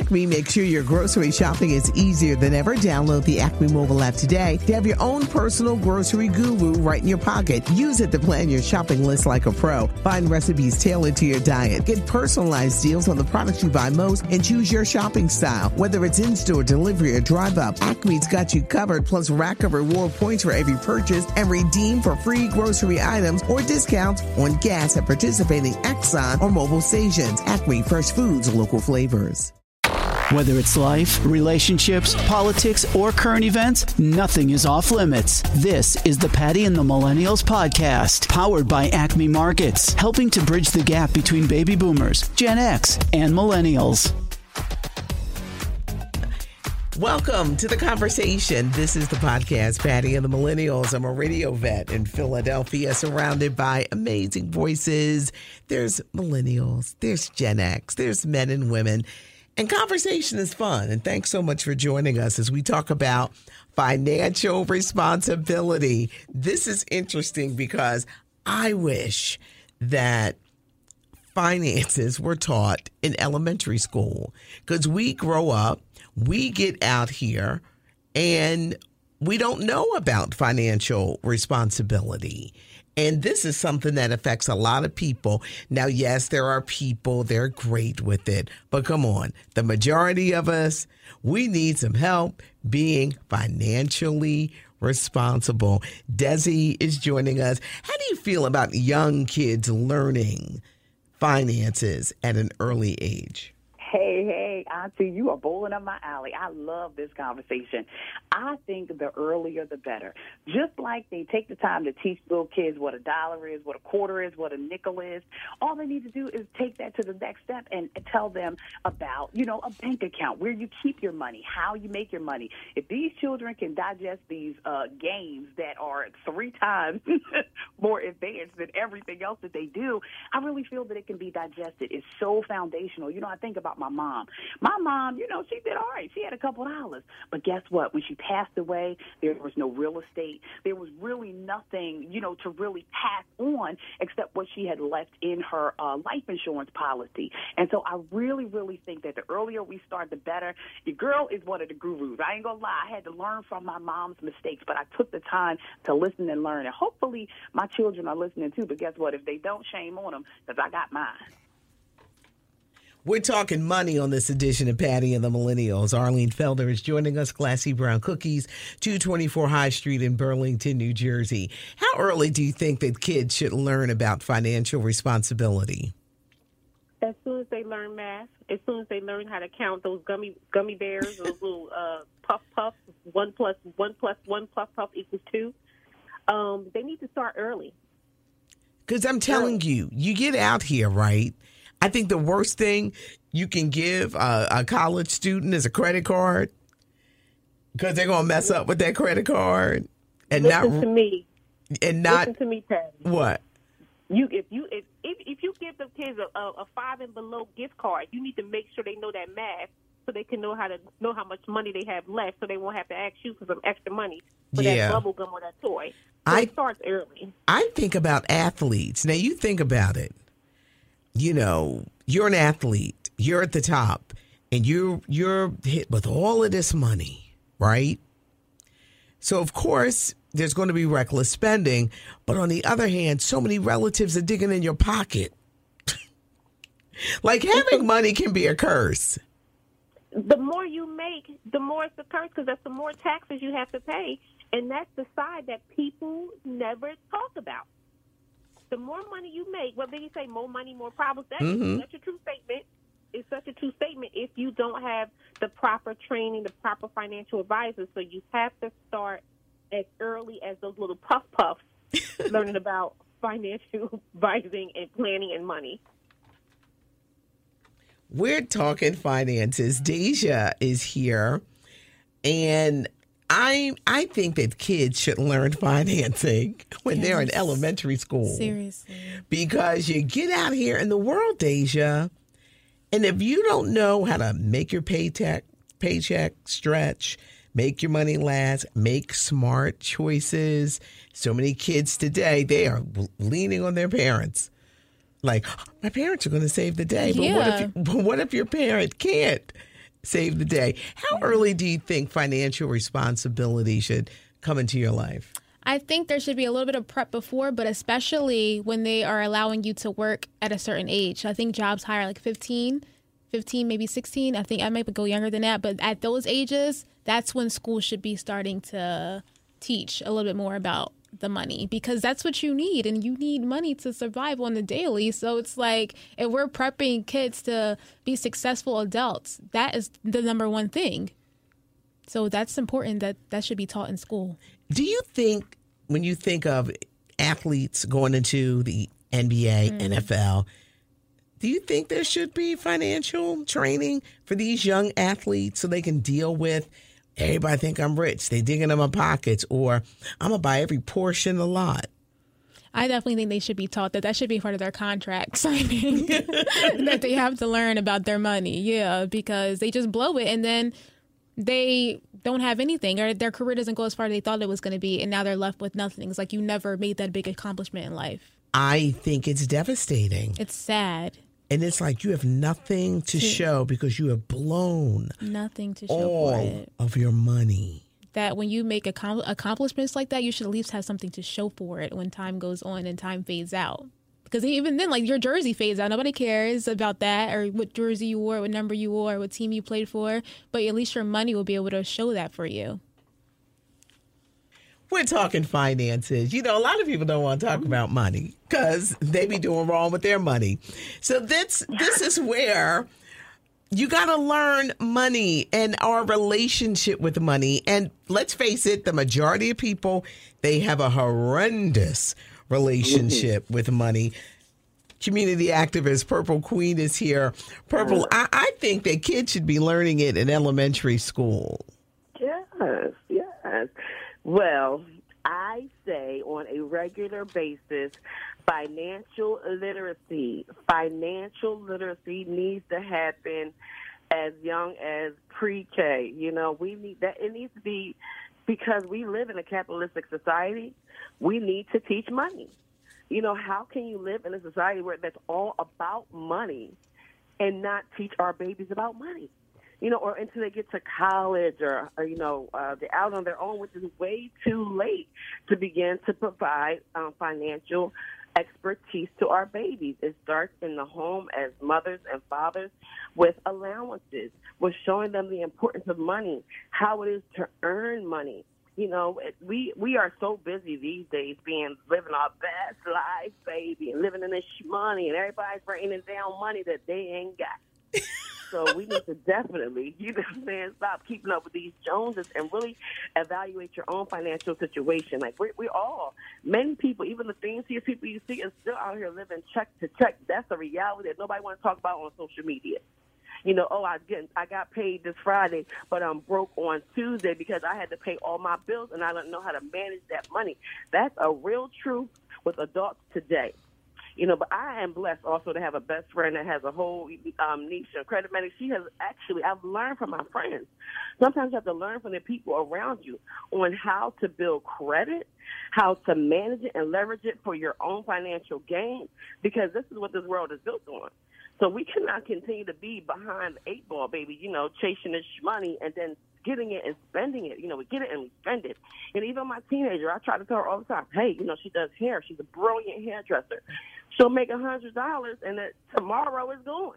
Acme makes sure your grocery shopping is easier than ever. Download the Acme mobile app today to have your own personal grocery guru right in your pocket. Use it to plan your shopping list like a pro. Find recipes tailored to your diet. Get personalized deals on the products you buy most and choose your shopping style. Whether it's in-store, delivery, or drive-up, Acme's got you covered, plus rack of reward points for every purchase and redeem for free grocery items or discounts on gas at participating Exxon or Mobil stations. Acme Fresh Foods, local flavors. Whether it's life, relationships, politics, or current events, nothing is off limits. This is the Patty and the Millennials podcast, powered by Acme Markets, helping to bridge the gap between baby boomers, Gen X, and millennials. Welcome to the conversation. This is the podcast, Patty and the Millennials. I'm a radio vet in Philadelphia, surrounded by amazing voices. There's millennials, there's Gen X, there's men and women. And conversation is fun. And thanks so much for joining us as we talk about financial responsibility. This is interesting because I wish that finances were taught in elementary school because we grow up, we get out here, and we don't know about financial responsibility. And this is something that affects a lot of people. Now, yes, there are people, they're great with it. But come on, the majority of us, we need some help being financially responsible. Desi is joining us. How do you feel about young kids learning finances at an early age? Hey, hey, Auntie, you are bowling up my alley. I love this conversation. I think the earlier the better. Just like they take the time to teach little kids what a dollar is, what a quarter is, what a nickel is, all they need to do is take that to the next step and tell them about, you know, a bank account, where you keep your money, how you make your money. If these children can digest these uh, games that are three times more advanced than everything else that they do, I really feel that it can be digested. It's so foundational. You know, I think about my mom. My mom, you know, she did all right. She had a couple dollars. But guess what? When she passed away, there was no real estate. There was really nothing, you know, to really pass on except what she had left in her uh, life insurance policy. And so I really, really think that the earlier we start, the better. Your girl is one of the gurus. I ain't gonna lie. I had to learn from my mom's mistakes, but I took the time to listen and learn. And hopefully my children are listening too. But guess what? If they don't, shame on them because I got mine. We're talking money on this edition of Patty and the Millennials. Arlene Felder is joining us, Classy Brown Cookies, 224 High Street in Burlington, New Jersey. How early do you think that kids should learn about financial responsibility? As soon as they learn math, as soon as they learn how to count those gummy gummy bears, those little uh, puff puffs, one plus one plus one puff puff equals two. Um, they need to start early. Because I'm telling you, you get out here, right? I think the worst thing you can give a, a college student is a credit card because they're gonna mess up with that credit card and Listen not to me. and not Listen to me, Patty. what. You if you if if, if you give the kids a, a, a five and below gift card, you need to make sure they know that math so they can know how to know how much money they have left, so they won't have to ask you for some extra money for Yeah. that bubble gum or that toy. So I- it starts early. I think about athletes. Now you think about it. You know, you're an athlete. You're at the top, and you you're hit with all of this money, right? So of course there's going to be reckless spending, but on the other hand, so many relatives are digging in your pocket. like having money can be a curse. the more you make, the more it's a curse because that's the more taxes you have to pay, and that's the side that people never talk about. The more money you make, whether you say more money, more problems, that is Mhm. such a true statement. It's such a true statement if you don't have the proper training, the proper financial advisors. So you have to start as early as those little puff puffs, learning about financial advising and planning and money. We're talking finances. Deja is here, and I I think that kids should learn financing when they're in elementary school. Seriously. because you get out here in the world, Deja, and if you don't know how to make your paycheck paycheck stretch, make your money last, make smart choices. So many kids today they are leaning on their parents. Like my parents are going to save the day, but what if but what if your parent can't save the day. How early do you think financial responsibility should come into your life? I think there should be a little bit of prep before, but especially when they are allowing you to work at a certain age. I think jobs hire like 15, 15, maybe 16. I think I might go younger than that, but at those ages, that's when school should be starting to teach a little bit more about the money because that's what you need and you need money to survive on the daily. So it's like if we're prepping kids to be successful adults, that is the number one thing. So that's important that that should be taught in school. Do you think when you think of athletes going into the NBA, mm. NFL, do you think there should be financial training for these young athletes so they can deal with everybody think I'm rich, they digging in my pockets, or I'm gonna buy every portion a lot? I definitely think they should be taught that that should be part of their contract signing that they have to learn about their money. Yeah, because they just blow it and then they don't have anything or their career doesn't go as far as they thought it was going to be and now they're left with nothing. It's like you never made that big accomplishment in life. I think it's devastating. It's sad. And it's like you have nothing to, to show because you have blown nothing to show all of your money. That when you make accomplishments like that, you should at least have something to show for it when time goes on and time fades out. Because even then, like your jersey fades out. Nobody cares about that or what jersey you wore, what number you wore, what team you played for. But at least your money will be able to show that for you. We're talking finances. You know, a lot of people don't want to talk about money because they be doing wrong with their money. So this this is where you got to learn money and our relationship with money. And let's face it, the majority of people they have a horrendous relationship mm-hmm. with money. Community activist Purple Queen is here. Purple, I, I think that kids should be learning it in elementary school. Yes, yes. Well, I say on a regular basis, financial literacy, financial literacy needs to happen as young as pre-K. You know, we need that. It needs to be because we live in a capitalistic society, we need to teach money. You know, how can you live in a society where that's all about money and not teach our babies about money? You know, or until they get to college or, or you know, uh, they're out on their own, which is way too late to begin to provide um, financial expertise to our babies. It starts in the home as mothers and fathers with allowances, with showing them the importance of money, how it is to earn money. You know, we we are so busy these days, being living our best life, baby, and living in this money, and everybody's bringing down money that they ain't got. So we need to definitely, you know saying, stop keeping up with these Joneses and really evaluate your own financial situation. Like we we all, many people, even the fanciest people you see, are still out here living check to check. That's a reality that nobody wants to talk about on social media. You know, oh, I get I got paid this Friday, but I'm broke on Tuesday because I had to pay all my bills and I don't know how to manage that money. That's a real truth with adults today. You know, but I am blessed also to have a best friend that has a whole um, niche of credit management. She has actually, I've learned from my friends. Sometimes you have to learn from the people around you on how to build credit, how to manage it and leverage it for your own financial gain, because this is what this world is built on. So we cannot continue to be behind the eight ball, baby, you know, chasing this money and then getting it and spending it. You know, we get it and we spend it. And even my teenager, I try to tell her all the time, hey, you know, she does hair. She's a brilliant hairdresser she'll make a hundred dollars and that tomorrow is gone.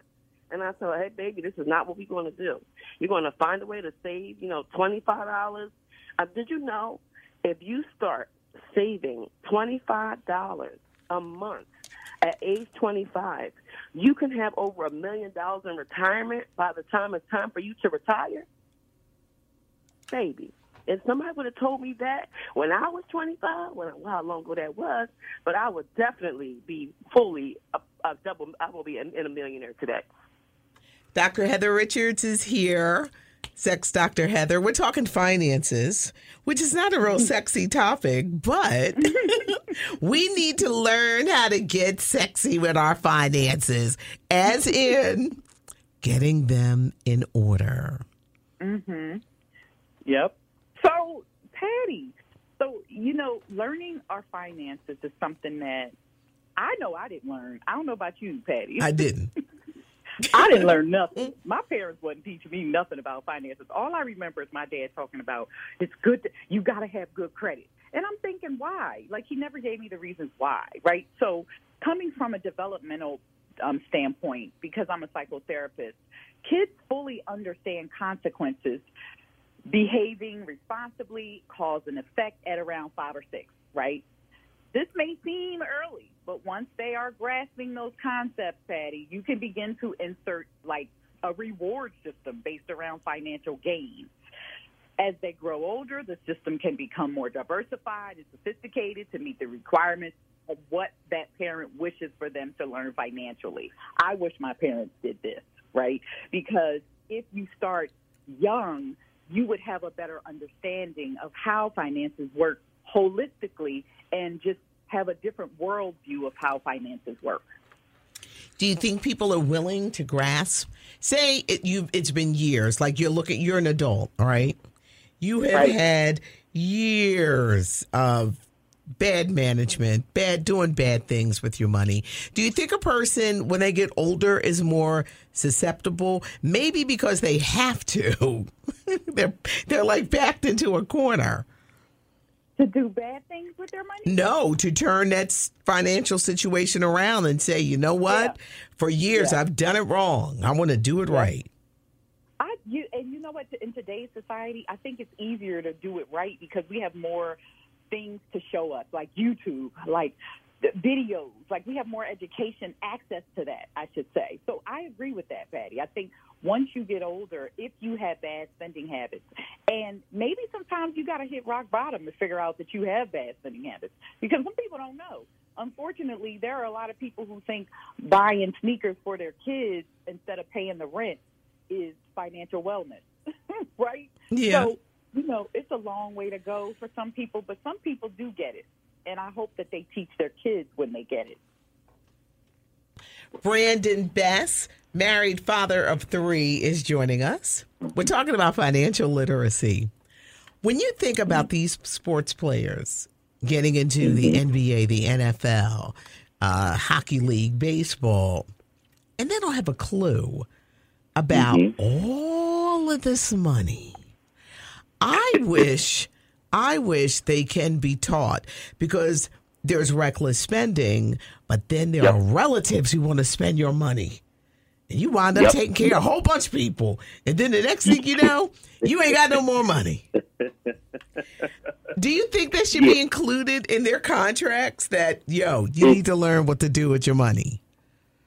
And I told her, hey, baby, this is not what we're going to do. You're going to find a way to save, you know, $25. Uh, did you know if you start saving $25 a month at age 25, you can have over a million dollars in retirement by the time it's time for you to retire? Baby, if somebody would have told me that when I was 25, well, how long ago that was, but I would definitely be fully a, a double. I will be in, in a millionaire today. Dr. Heather Richards is here. Sex Dr. Heather. We're talking finances, which is not a real sexy topic, but we need to learn how to get sexy with our finances, as in getting them in order. Mhm. Yep. So, Patty, so, you know, learning our finances is something that I know I didn't learn. I don't know about you, Patty. I didn't. I didn't learn nothing. My parents wasn't teaching me nothing about finances. All I remember is my dad talking about it's good. To, you got to have good credit, and I'm thinking why? Like he never gave me the reasons why, right? So coming from a developmental um, standpoint, because I'm a psychotherapist, kids fully understand consequences. Behaving responsibly cause an effect at around five or six, right? This may seem early, but once they are grasping those concepts, Patty, you can begin to insert like a reward system based around financial gain. As they grow older, the system can become more diversified and sophisticated to meet the requirements of what that parent wishes for them to learn financially. I wish my parents did this, right? Because if you start young, you would have a better understanding of how finances work holistically and just have a different worldview of how finances work. Do you think people are willing to grasp? Say it, you it's been years. Like you're looking, you're an adult, all right. You have right. had years of bad management, bad doing bad things with your money. Do you think a person when they get older is more susceptible? Maybe because they have to. they're they're like backed into a corner to do bad things with their money? No, to turn that financial situation around and say, you know what? Yeah. For years yeah. I've done it wrong. I want to do it yeah. right. I you and you know what? In today's society, I think it's easier to do it right because we have more things to show us, like YouTube, like videos. Like we have more education access to that, I should say. So I agree with that, Patty. I think once you get older, if you have bad spending habits, and maybe sometimes you got to hit rock bottom to figure out that you have bad spending habits because some people don't know. Unfortunately, there are a lot of people who think buying sneakers for their kids instead of paying the rent is financial wellness, right? Yeah. So, you know, it's a long way to go for some people, but some people do get it and I hope that they teach their kids when they get it. Brandon Bess, married father of three, is joining us. We're talking about financial literacy. When you think about these sports players getting into mm-hmm. the NBA, the NFL, uh, hockey league, baseball, and they don't have a clue about mm-hmm. all of this money, I wish I wish they can be taught because there's reckless spending, but then there yep. are relatives who want to spend your money. And you wind up yep. taking care of a whole bunch of people. And then the next thing you know, you ain't got no more money. Do you think that should be included in their contracts that, yo, you need to learn what to do with your money?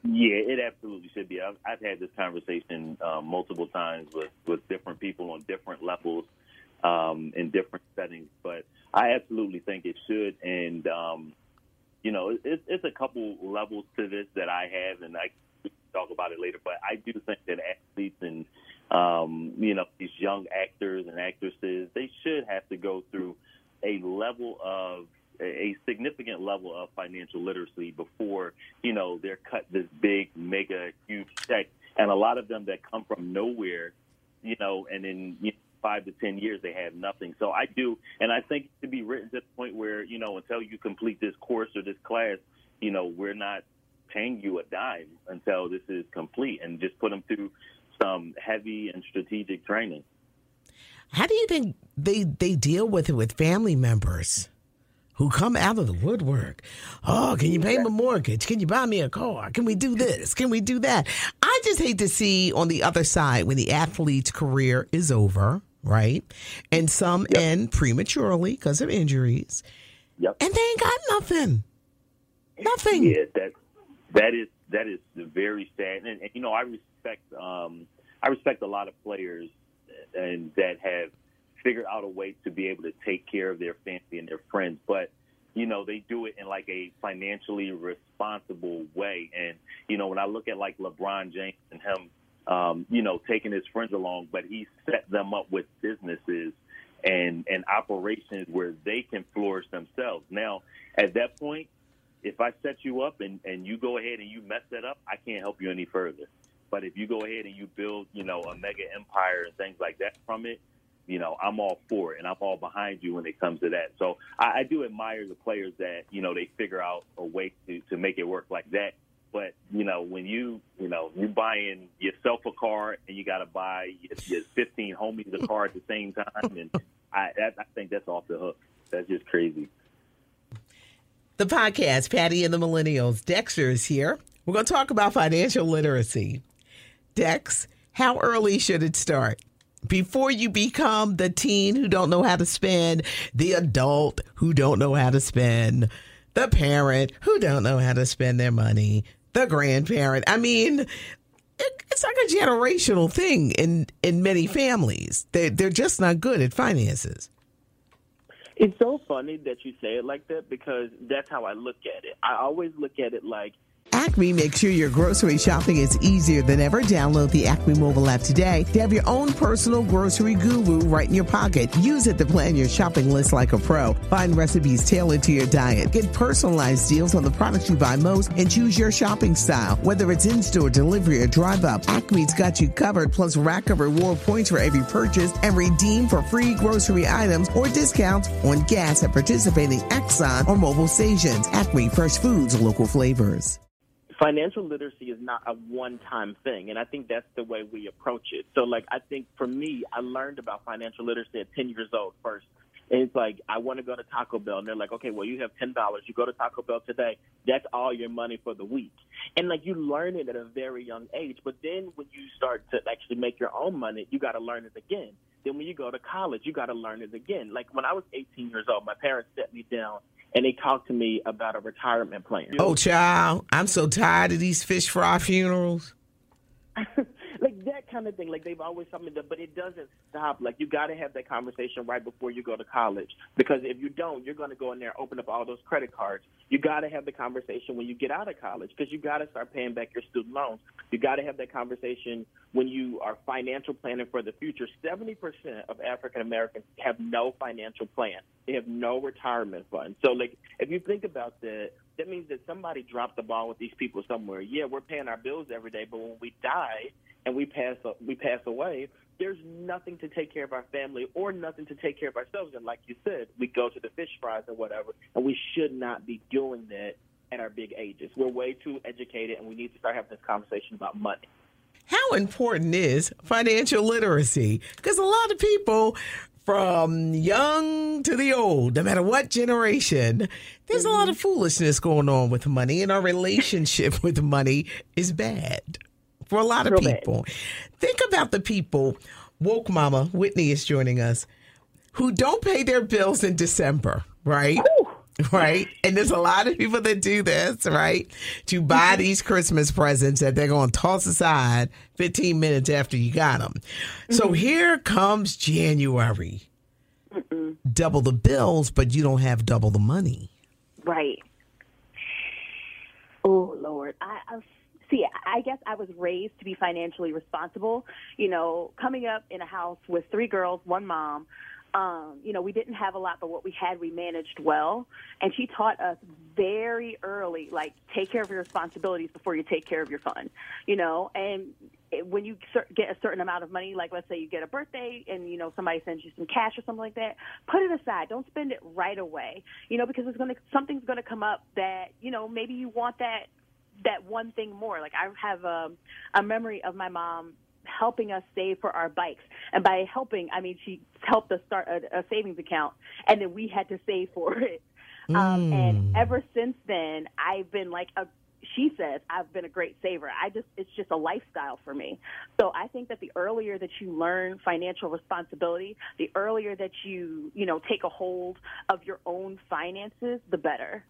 Yeah, it absolutely should be. I've, I've had this conversation uh, multiple times with, with different people on different levels um, in different settings. But I absolutely think it should. And, um, you know, it, it's a couple levels to this that I have, and I talk about it later. But I do think that athletes and, um, you know, these young actors and actresses, they should have to go through a level of a significant level of financial literacy before you know they're cut this big mega huge check and a lot of them that come from nowhere you know and then you know, five to ten years they have nothing. So I do, and I think to be written to the point where you know until you complete this course or this class, you know we're not paying you a dime until this is complete, and just put them through some heavy and strategic training. How do you think they they deal with it with family members? who come out of the woodwork. Oh, can you pay my mortgage? Can you buy me a car? Can we do this? Can we do that? I just hate to see on the other side when the athlete's career is over right? And some yep. end prematurely because of injuries. Yep. And they ain't got nothing. Nothing. Yeah, that that is that is very sad. And, and you know, I respect um, I respect a lot of players and that have figured out a way to be able to take care of their family and their friends, but you know they do it in like a financially responsible way. And you know, when I look at like LeBron James and him um, you know, taking his friends along, but he set them up with businesses and and operations where they can flourish themselves. Now, at that point, if I set you up and, and you go ahead and you mess that up, I can't help you any further. But if you go ahead and you build, you know, a mega empire and things like that from it, you know, I'm all for it and I'm all behind you when it comes to that. So I, I do admire the players that, you know, they figure out a way to, to make it work like that But you know, when you you know you buying yourself a car and you got to buy your, your 15 homies a car at the same time, and I that, I think that's off the hook. That's just crazy. The podcast, Patty and the Millennials. Dexter is here. We're going to talk about financial literacy. Dex, how early should it start? Before you become the teen who don't know how to spend, the adult who don't know how to spend, the parent who don't know how to spend their money, the grandparent. I mean, it, it's like a generational thing in in many families. They they're just not good at finances. It's so funny that you say it like that because that's how I look at it. I always look at it like Acme makes sure your grocery shopping is easier than ever. Download the Acme mobile app today to have your own personal grocery guru right in your pocket. Use it to plan your shopping list like a pro. Find recipes tailored to your diet. Get personalized deals on the products you buy most and choose your shopping style. Whether it's in-store, delivery, or drive-up, Acme's got you covered, plus rack of reward points for every purchase and redeem for free grocery items or discounts on gas at participating Exxon or Mobil stations. Acme Fresh Foods, local flavors financial literacy is not a one time thing. And I think that's the way we approach it. So, like, I think for me, I learned about financial literacy at 10 years old first. And it's like, I want to go to Taco Bell. And they're like, okay, well, you have $10. You go to Taco Bell today. That's all your money for the week. And like, you learn it at a very young age. But then when you start to actually make your own money, you got to learn it again. Then when you go to college, you got to learn it again. Like, when I was 18 years old, my parents set me down and they talked to me about a retirement plan. Oh, child, I'm so tired of these fish fry funerals. like that kind of thing. Like they've always that, but it doesn't stop. Like you got to have that conversation right before you go to college, because if you don't, you're going to go in there open up all those credit cards. You got to have the conversation when you get out of college, because you got to start paying back your student loans. You got to have that conversation when you are financial planning for the future. Seventy percent of African Americans have no financial plan. They have no retirement fund. So, like, if you think about that, that means that somebody dropped the ball with these people somewhere. Yeah, we're paying our bills every day, but when we die and we pass we pass away, there's nothing to take care of our family or nothing to take care of ourselves. And like you said, we go to the fish fries or whatever, and we should not be doing that at our big ages. We're way too educated, and we need to start having this conversation about money. How important is financial literacy? Because a lot of people from young to the old, no matter what generation, there's a lot of foolishness going on with money, and our relationship with money is bad for a lot of people. Think about the people, woke mama, Whitney is joining us, who don't pay their bills in December, right? Ooh. Right. And there's a lot of people that do this, right? To buy mm-hmm. these Christmas presents that they're going to toss aside 15 minutes after you got them. Mm-hmm. So here comes January. Mm-mm. Double the bills, but you don't have double the money. Right. Oh, Lord. I, I see, I guess I was raised to be financially responsible. You know, coming up in a house with three girls, one mom, um, you know, we didn't have a lot, but what we had, we managed well. And she taught us very early, like, take care of your responsibilities before you take care of your fun, you know, and when you get a certain amount of money, like let's say you get a birthday and you know somebody sends you some cash or something like that, put it aside. Don't spend it right away. You know because it's going to something's going to come up that you know maybe you want that that one thing more. Like I have a, a memory of my mom helping us save for our bikes. And by helping, I mean she helped us start a, a savings account, and then we had to save for it. Mm. Um, and mm. ever since then, I've been like a she says I've been a great saver. I just it's just a lifestyle for me. So I think that the earlier that you learn financial responsibility, the earlier that you, you know, take a hold of your own finances, the better.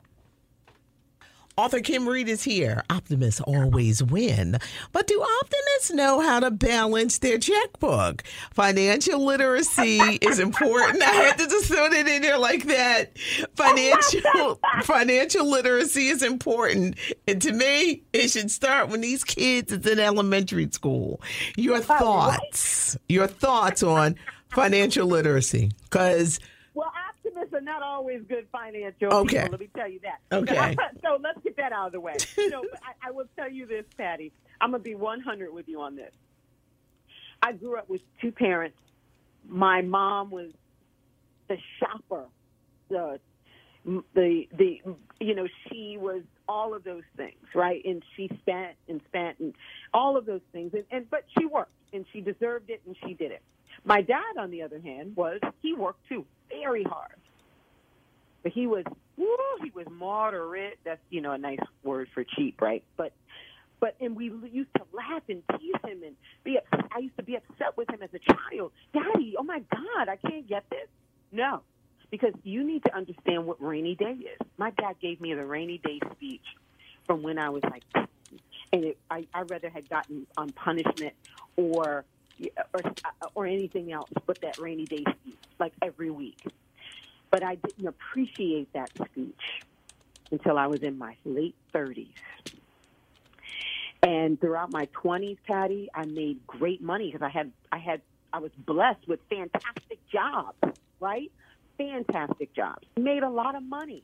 Author Kim Reed is here. Optimists always win. But do optimists know how to balance their checkbook? Financial literacy is important. I had to just throw it in there like that. Financial financial literacy is important. And to me, it should start when these kids is in elementary school. Your oh, thoughts, your thoughts on financial literacy. Because are not always good financial okay. people. Let me tell you that. Okay. so let's get that out of the way. You know, I, I will tell you this, Patty. I'm gonna be 100 with you on this. I grew up with two parents. My mom was the shopper, the the the you know she was all of those things, right? And she spent and spent and all of those things, and, and but she worked and she deserved it and she did it. My dad, on the other hand, was he worked too very hard, but he was woo, he was moderate. That's you know a nice word for cheap, right? But but and we used to laugh and tease him and be. I used to be upset with him as a child. Daddy, oh my God, I can't get this. No, because you need to understand what rainy day is. My dad gave me the rainy day speech from when I was like, 10. and it, I I rather had gotten um, punishment or or or anything else but that rainy day speech, like every week. But I didn't appreciate that speech until I was in my late thirties. And throughout my 20s, Patty, I made great money because I had I had I was blessed with fantastic jobs, right? Fantastic jobs. Made a lot of money.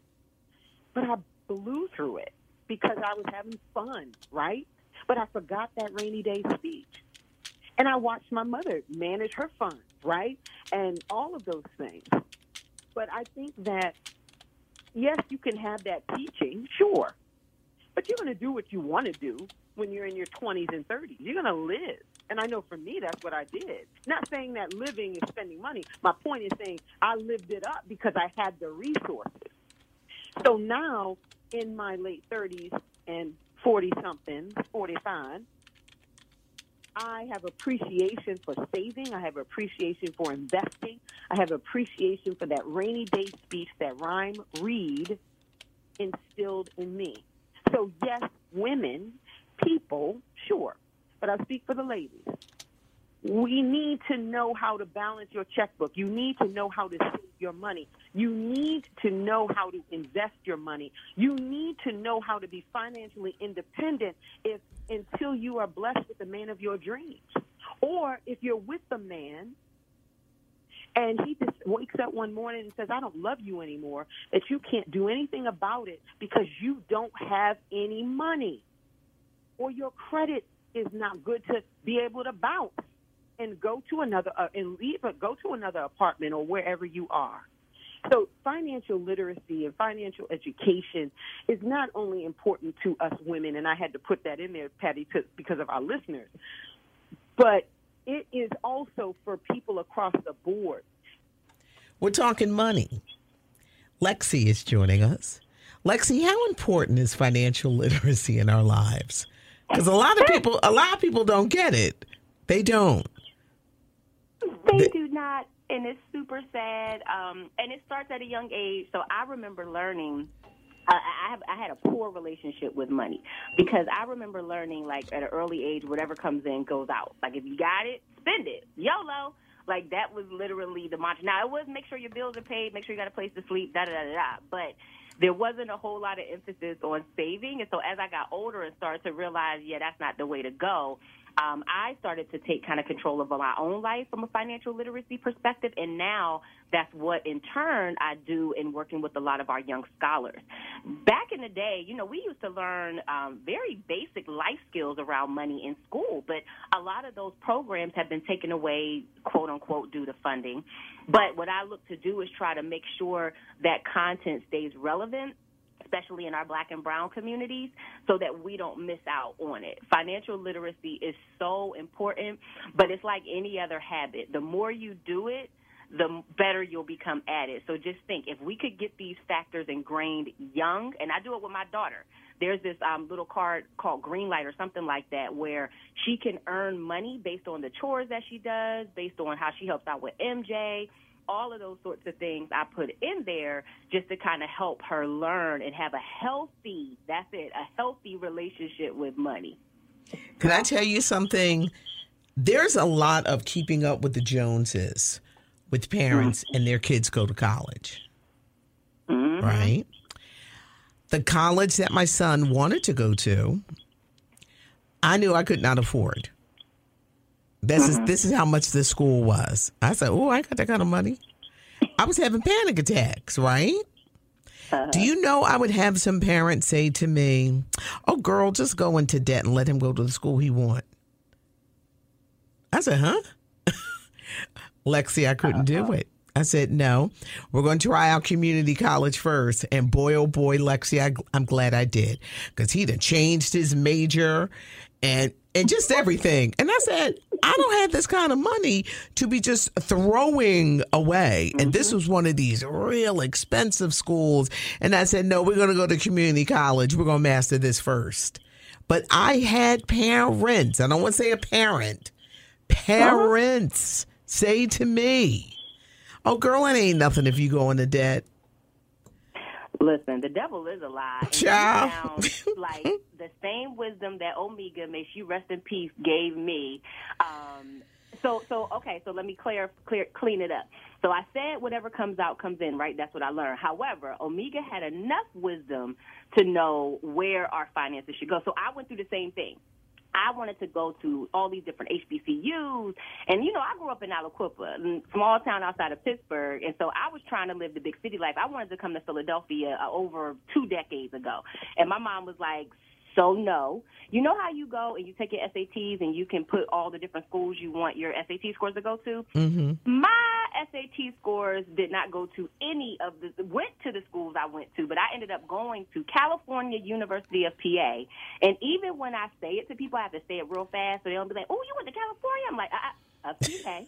But I blew through it because I was having fun, right? But I forgot that rainy day speech. And I watched my mother manage her funds, right? And all of those things. But I think that yes, you can have that teaching, sure. But you're going to do what you want to do when you're in your 20s and 30s. You're going to live. And I know for me, that's what I did. Not saying that living is spending money. My point is saying I lived it up because I had the resources. So now, in my late 30s and 40 something, 45, I have appreciation for saving. I have appreciation for investing. I have appreciation for that rainy day speech that Rhyme Reed instilled in me. So, yes, women, people, sure, but I speak for the ladies. We need to know how to balance your checkbook. You need to know how to save your money. You need to know how to invest your money. You need to know how to be financially independent if until you are blessed with the man of your dreams. Or if you're with the man and he just wakes up one morning and says, I don't love you anymore, that you can't do anything about it because you don't have any money or your credit is not good to be able to bounce and go to another uh, and leave go to another apartment or wherever you are. So financial literacy and financial education is not only important to us women, and I had to put that in there, Patty, to, because of our listeners, but it is also for people across the board. We're talking money. Lexi is joining us. Lexi, how important is financial literacy in our lives? Because a lot of people, a lot of people don't get it. They don't. They, do not, and it's super sad. Um, and it starts at a young age. So I remember learning. Uh, I have I had a poor relationship with money because I remember learning like at an early age, whatever comes in goes out. Like if you got it, spend it. YOLO. Like that was literally the mantra. Now it was make sure your bills are paid, make sure you got a place to sleep, da da da. da. But there wasn't a whole lot of emphasis on saving. And so as I got older and started to realize, yeah, that's not the way to go, um, I started to take kind of control of my own life from a financial literacy perspective. And now that's what, in turn, I do in working with a lot of our young scholars. Back in the day, you know, we used to learn um, very basic life skills around money in school, but a lot of those programs have been taken away, quote unquote, due to funding. But what I look to do is try to make sure that content stays relevant especially in our black and brown communities, so that we don't miss out on it. Financial literacy is so important, but it's like any other habit. The more you do it, the better you'll become at it. So just think if we could get these factors ingrained young, and I do it with my daughter. There's this um, little card called Greenlight or something like that where she can earn money based on the chores that she does, based on how she helps out with MJ, all of those sorts of things I put in there just to kind of help her learn and have a healthy, that's it, a healthy relationship with money. Can I tell you something? There's a lot of keeping up with the Joneses with parents mm-hmm. and their kids go to college. Mm-hmm. Right? The college that my son wanted to go to, I knew I could not afford. This is mm-hmm. this is how much this school was. I said, "Oh, I got that kind of money." I was having panic attacks, right? Uh-huh. Do you know I would have some parents say to me, "Oh, girl, just go into debt and let him go to the school he want." I said, "Huh?" Lexi, I couldn't do uh-huh. it. I said, no, we're going to try out community college first. And boy, oh boy, Lexi, I, I'm glad I did because he'd have changed his major and and just everything. And I said, I don't have this kind of money to be just throwing away. And mm-hmm. this was one of these real expensive schools. And I said, no, we're going to go to community college. We're going to master this first. But I had parents, I don't want to say a parent, uh-huh. parents say to me, oh, girl, it ain't nothing if you go into debt. Listen, the devil is a lie. Child. like the same wisdom that Omega, may she rest in peace, gave me. Um, so, so okay. So let me clear, clear, clean it up. So I said, whatever comes out comes in, right? That's what I learned. However, Omega had enough wisdom to know where our finances should go. So I went through the same thing. I wanted to go to all these different HBCUs. And, you know, I grew up in Aliquippa, small town outside of Pittsburgh. And so I was trying to live the big city life. I wanted to come to Philadelphia uh, over two decades ago. And my mom was like, so no. You know how you go and you take your SATs and you can put all the different schools you want your SAT scores to go to? Mm-hmm. My SAT scores did not go to any of the went to the schools I went to, but I ended up going to California University of PA. And even when I say it to people, I have to say it real fast so they don't be like, "Oh, you went to California?" I'm like, uh, uh, of PA.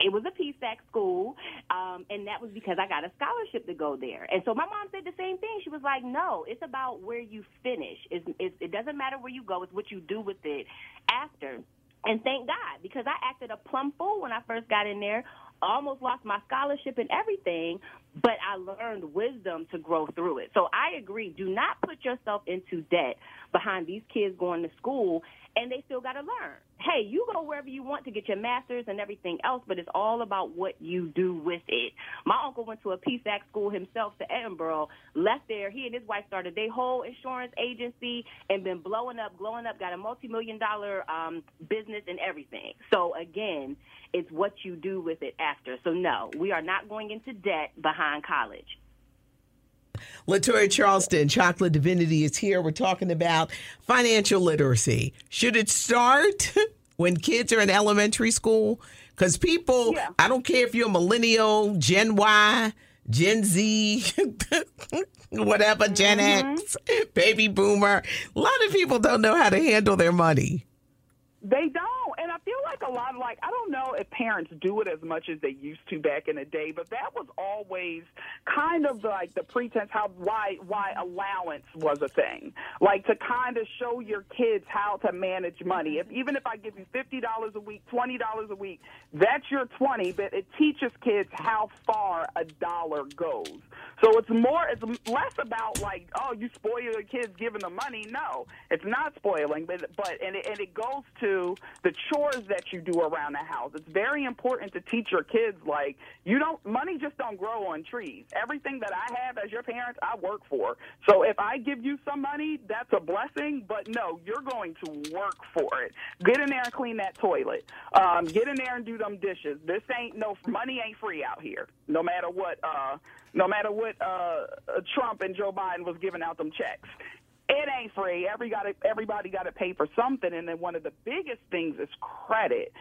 it was a PSAC school, um, and that was because I got a scholarship to go there. And so my mom said the same thing. She was like, "No, it's about where you finish. It's, it's, it doesn't matter where you go; it's what you do with it after." And thank God, because I acted a plum fool when I first got in there. Almost lost my scholarship and everything, but I learned wisdom to grow through it. So I agree. Do not put yourself into debt behind these kids going to school and they still got to learn. Hey, you go wherever you want to get your master's and everything else, but it's all about what you do with it. My uncle went to a PSAC school himself to Edinboro, left there. He and his wife started their whole insurance agency and been blowing up, blowing up, got a multi million dollar um, business and everything. So, again, it's what you do with it after. So, no, we are not going into debt behind college. Latoya Charleston, Chocolate Divinity is here. We're talking about financial literacy. Should it start when kids are in elementary school? Because people, I don't care if you're a millennial, Gen Y, Gen Z, whatever, Gen mm-hmm. X, baby boomer, a lot of people don't know how to handle their money. They don't. And I feel like a lot of like I don't know if parents do it as much as they used to back in the day, but that was always kind of like the pretense how why why allowance was a thing. Like to kind of show your kids how to manage money. If even if I give you fifty dollars a week, twenty dollars a week, that's your twenty, but it teaches kids how far a dollar goes. So it's more it's less about like, oh, you spoil your kids giving them money. No, it's not spoiling, but but and it, and it goes to the chores that you do around the house. It's very important to teach your kids like you don't money just don't grow on trees. Everything that I have as your parents, I work for. So if I give you some money, that's a blessing. But no, you're going to work for it. Get in there and clean that toilet. Um, get in there and do them dishes. This ain't no money ain't free out here. No matter what. Uh, no matter what uh, Trump and Joe Biden was giving out them checks. It ain't free. Every got everybody got to pay for something, and then one of the biggest things is credit.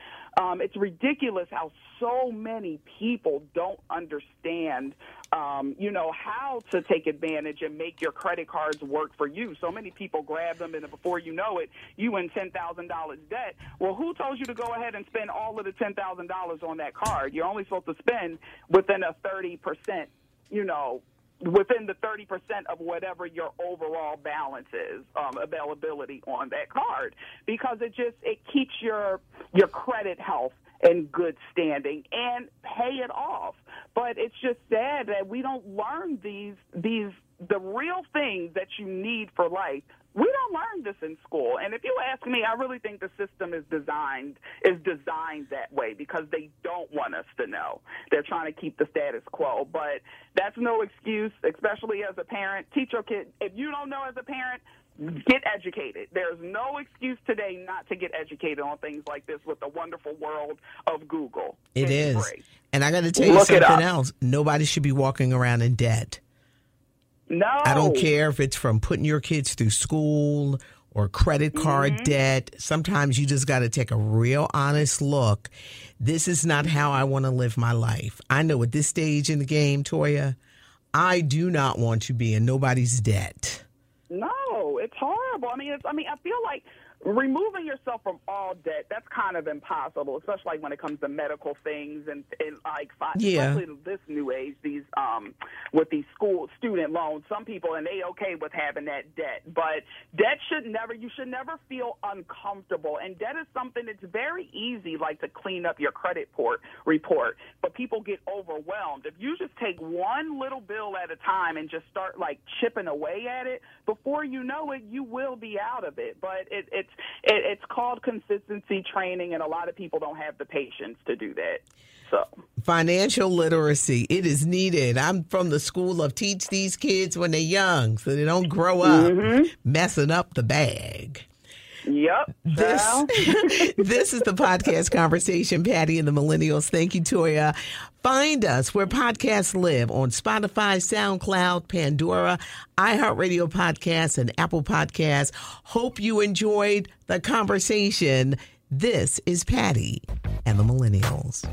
Um, it's ridiculous how so many people don't understand, um, you know, how to take advantage and make your credit cards work for you. So many people grab them, and before you know it, you in ten thousand dollars debt. Well, who told you to go ahead and spend all of the ten thousand dollars on that card? You're only supposed to spend within a thirty percent, you know, within the 30% of whatever your overall balance is um, availability on that card. Because it just it keeps your your credit health in good standing and pay it off. But it's just sad that we don't learn these these the real things that you need for life we don't learn this in school and if you ask me i really think the system is designed is designed that way because they don't want us to know they're trying to keep the status quo but that's no excuse especially as a parent teach your kid if you don't know as a parent get educated. There's no excuse today not to get educated on things like this with the wonderful world of Google. It It's is. free. And I got to tell you Look something else. Nobody should be walking around in debt. No. I don't care if it's from putting your kids through school or credit card mm-hmm. debt. Sometimes you just got to take a real honest look. This is not how I want to live my life. I know at this stage in the game, Toya, I do not want to be in nobody's debt. No, it's horrible. I mean, it's, I mean, I feel like removing yourself from all debt that's kind of impossible, especially like when it comes to medical things and, and like Yeah. especially in this new age. These um with these school student loans, some people and they okay with having that debt, but debt should never. You should never feel uncomfortable, and debt is something that's very easy, like to clean up your credit port report. But people get overwhelmed if you just take one little bill at a time and just start like chipping away at it. Before you know it, you will be out of it. But it, it's it, it's called consistency training, and a lot of people don't have the patience to do that. So Financial literacy, it is needed. I'm from the school of teach these kids when they're young so they don't grow up mm-hmm. messing up the bag. Yep. This this is the podcast conversation, Patty and the Millennials. Thank you, Toya. Find us where podcasts live on Spotify, SoundCloud, Pandora, iHeartRadio Podcasts, and Apple Podcasts. Hope you enjoyed the conversation. This is Patty and the Millennials.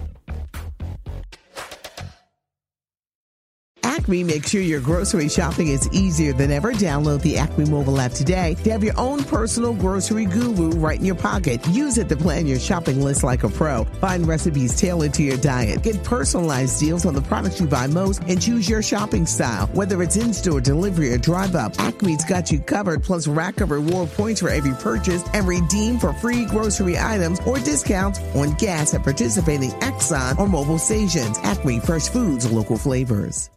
Acme makes sure your grocery shopping is easier than ever. Download the Acme mobile app today to have your own personal grocery guru right in your pocket. Use it to plan your shopping list like a pro. Find recipes tailored to your diet. Get personalized deals on the products you buy most and choose your shopping style. Whether it's in-store, delivery, or drive up, Acme's got you covered. Plus, rack up reward points for every purchase and redeem for free grocery items or discounts on gas at participating Exxon or Mobil stations. Acme Fresh Foods, local flavors.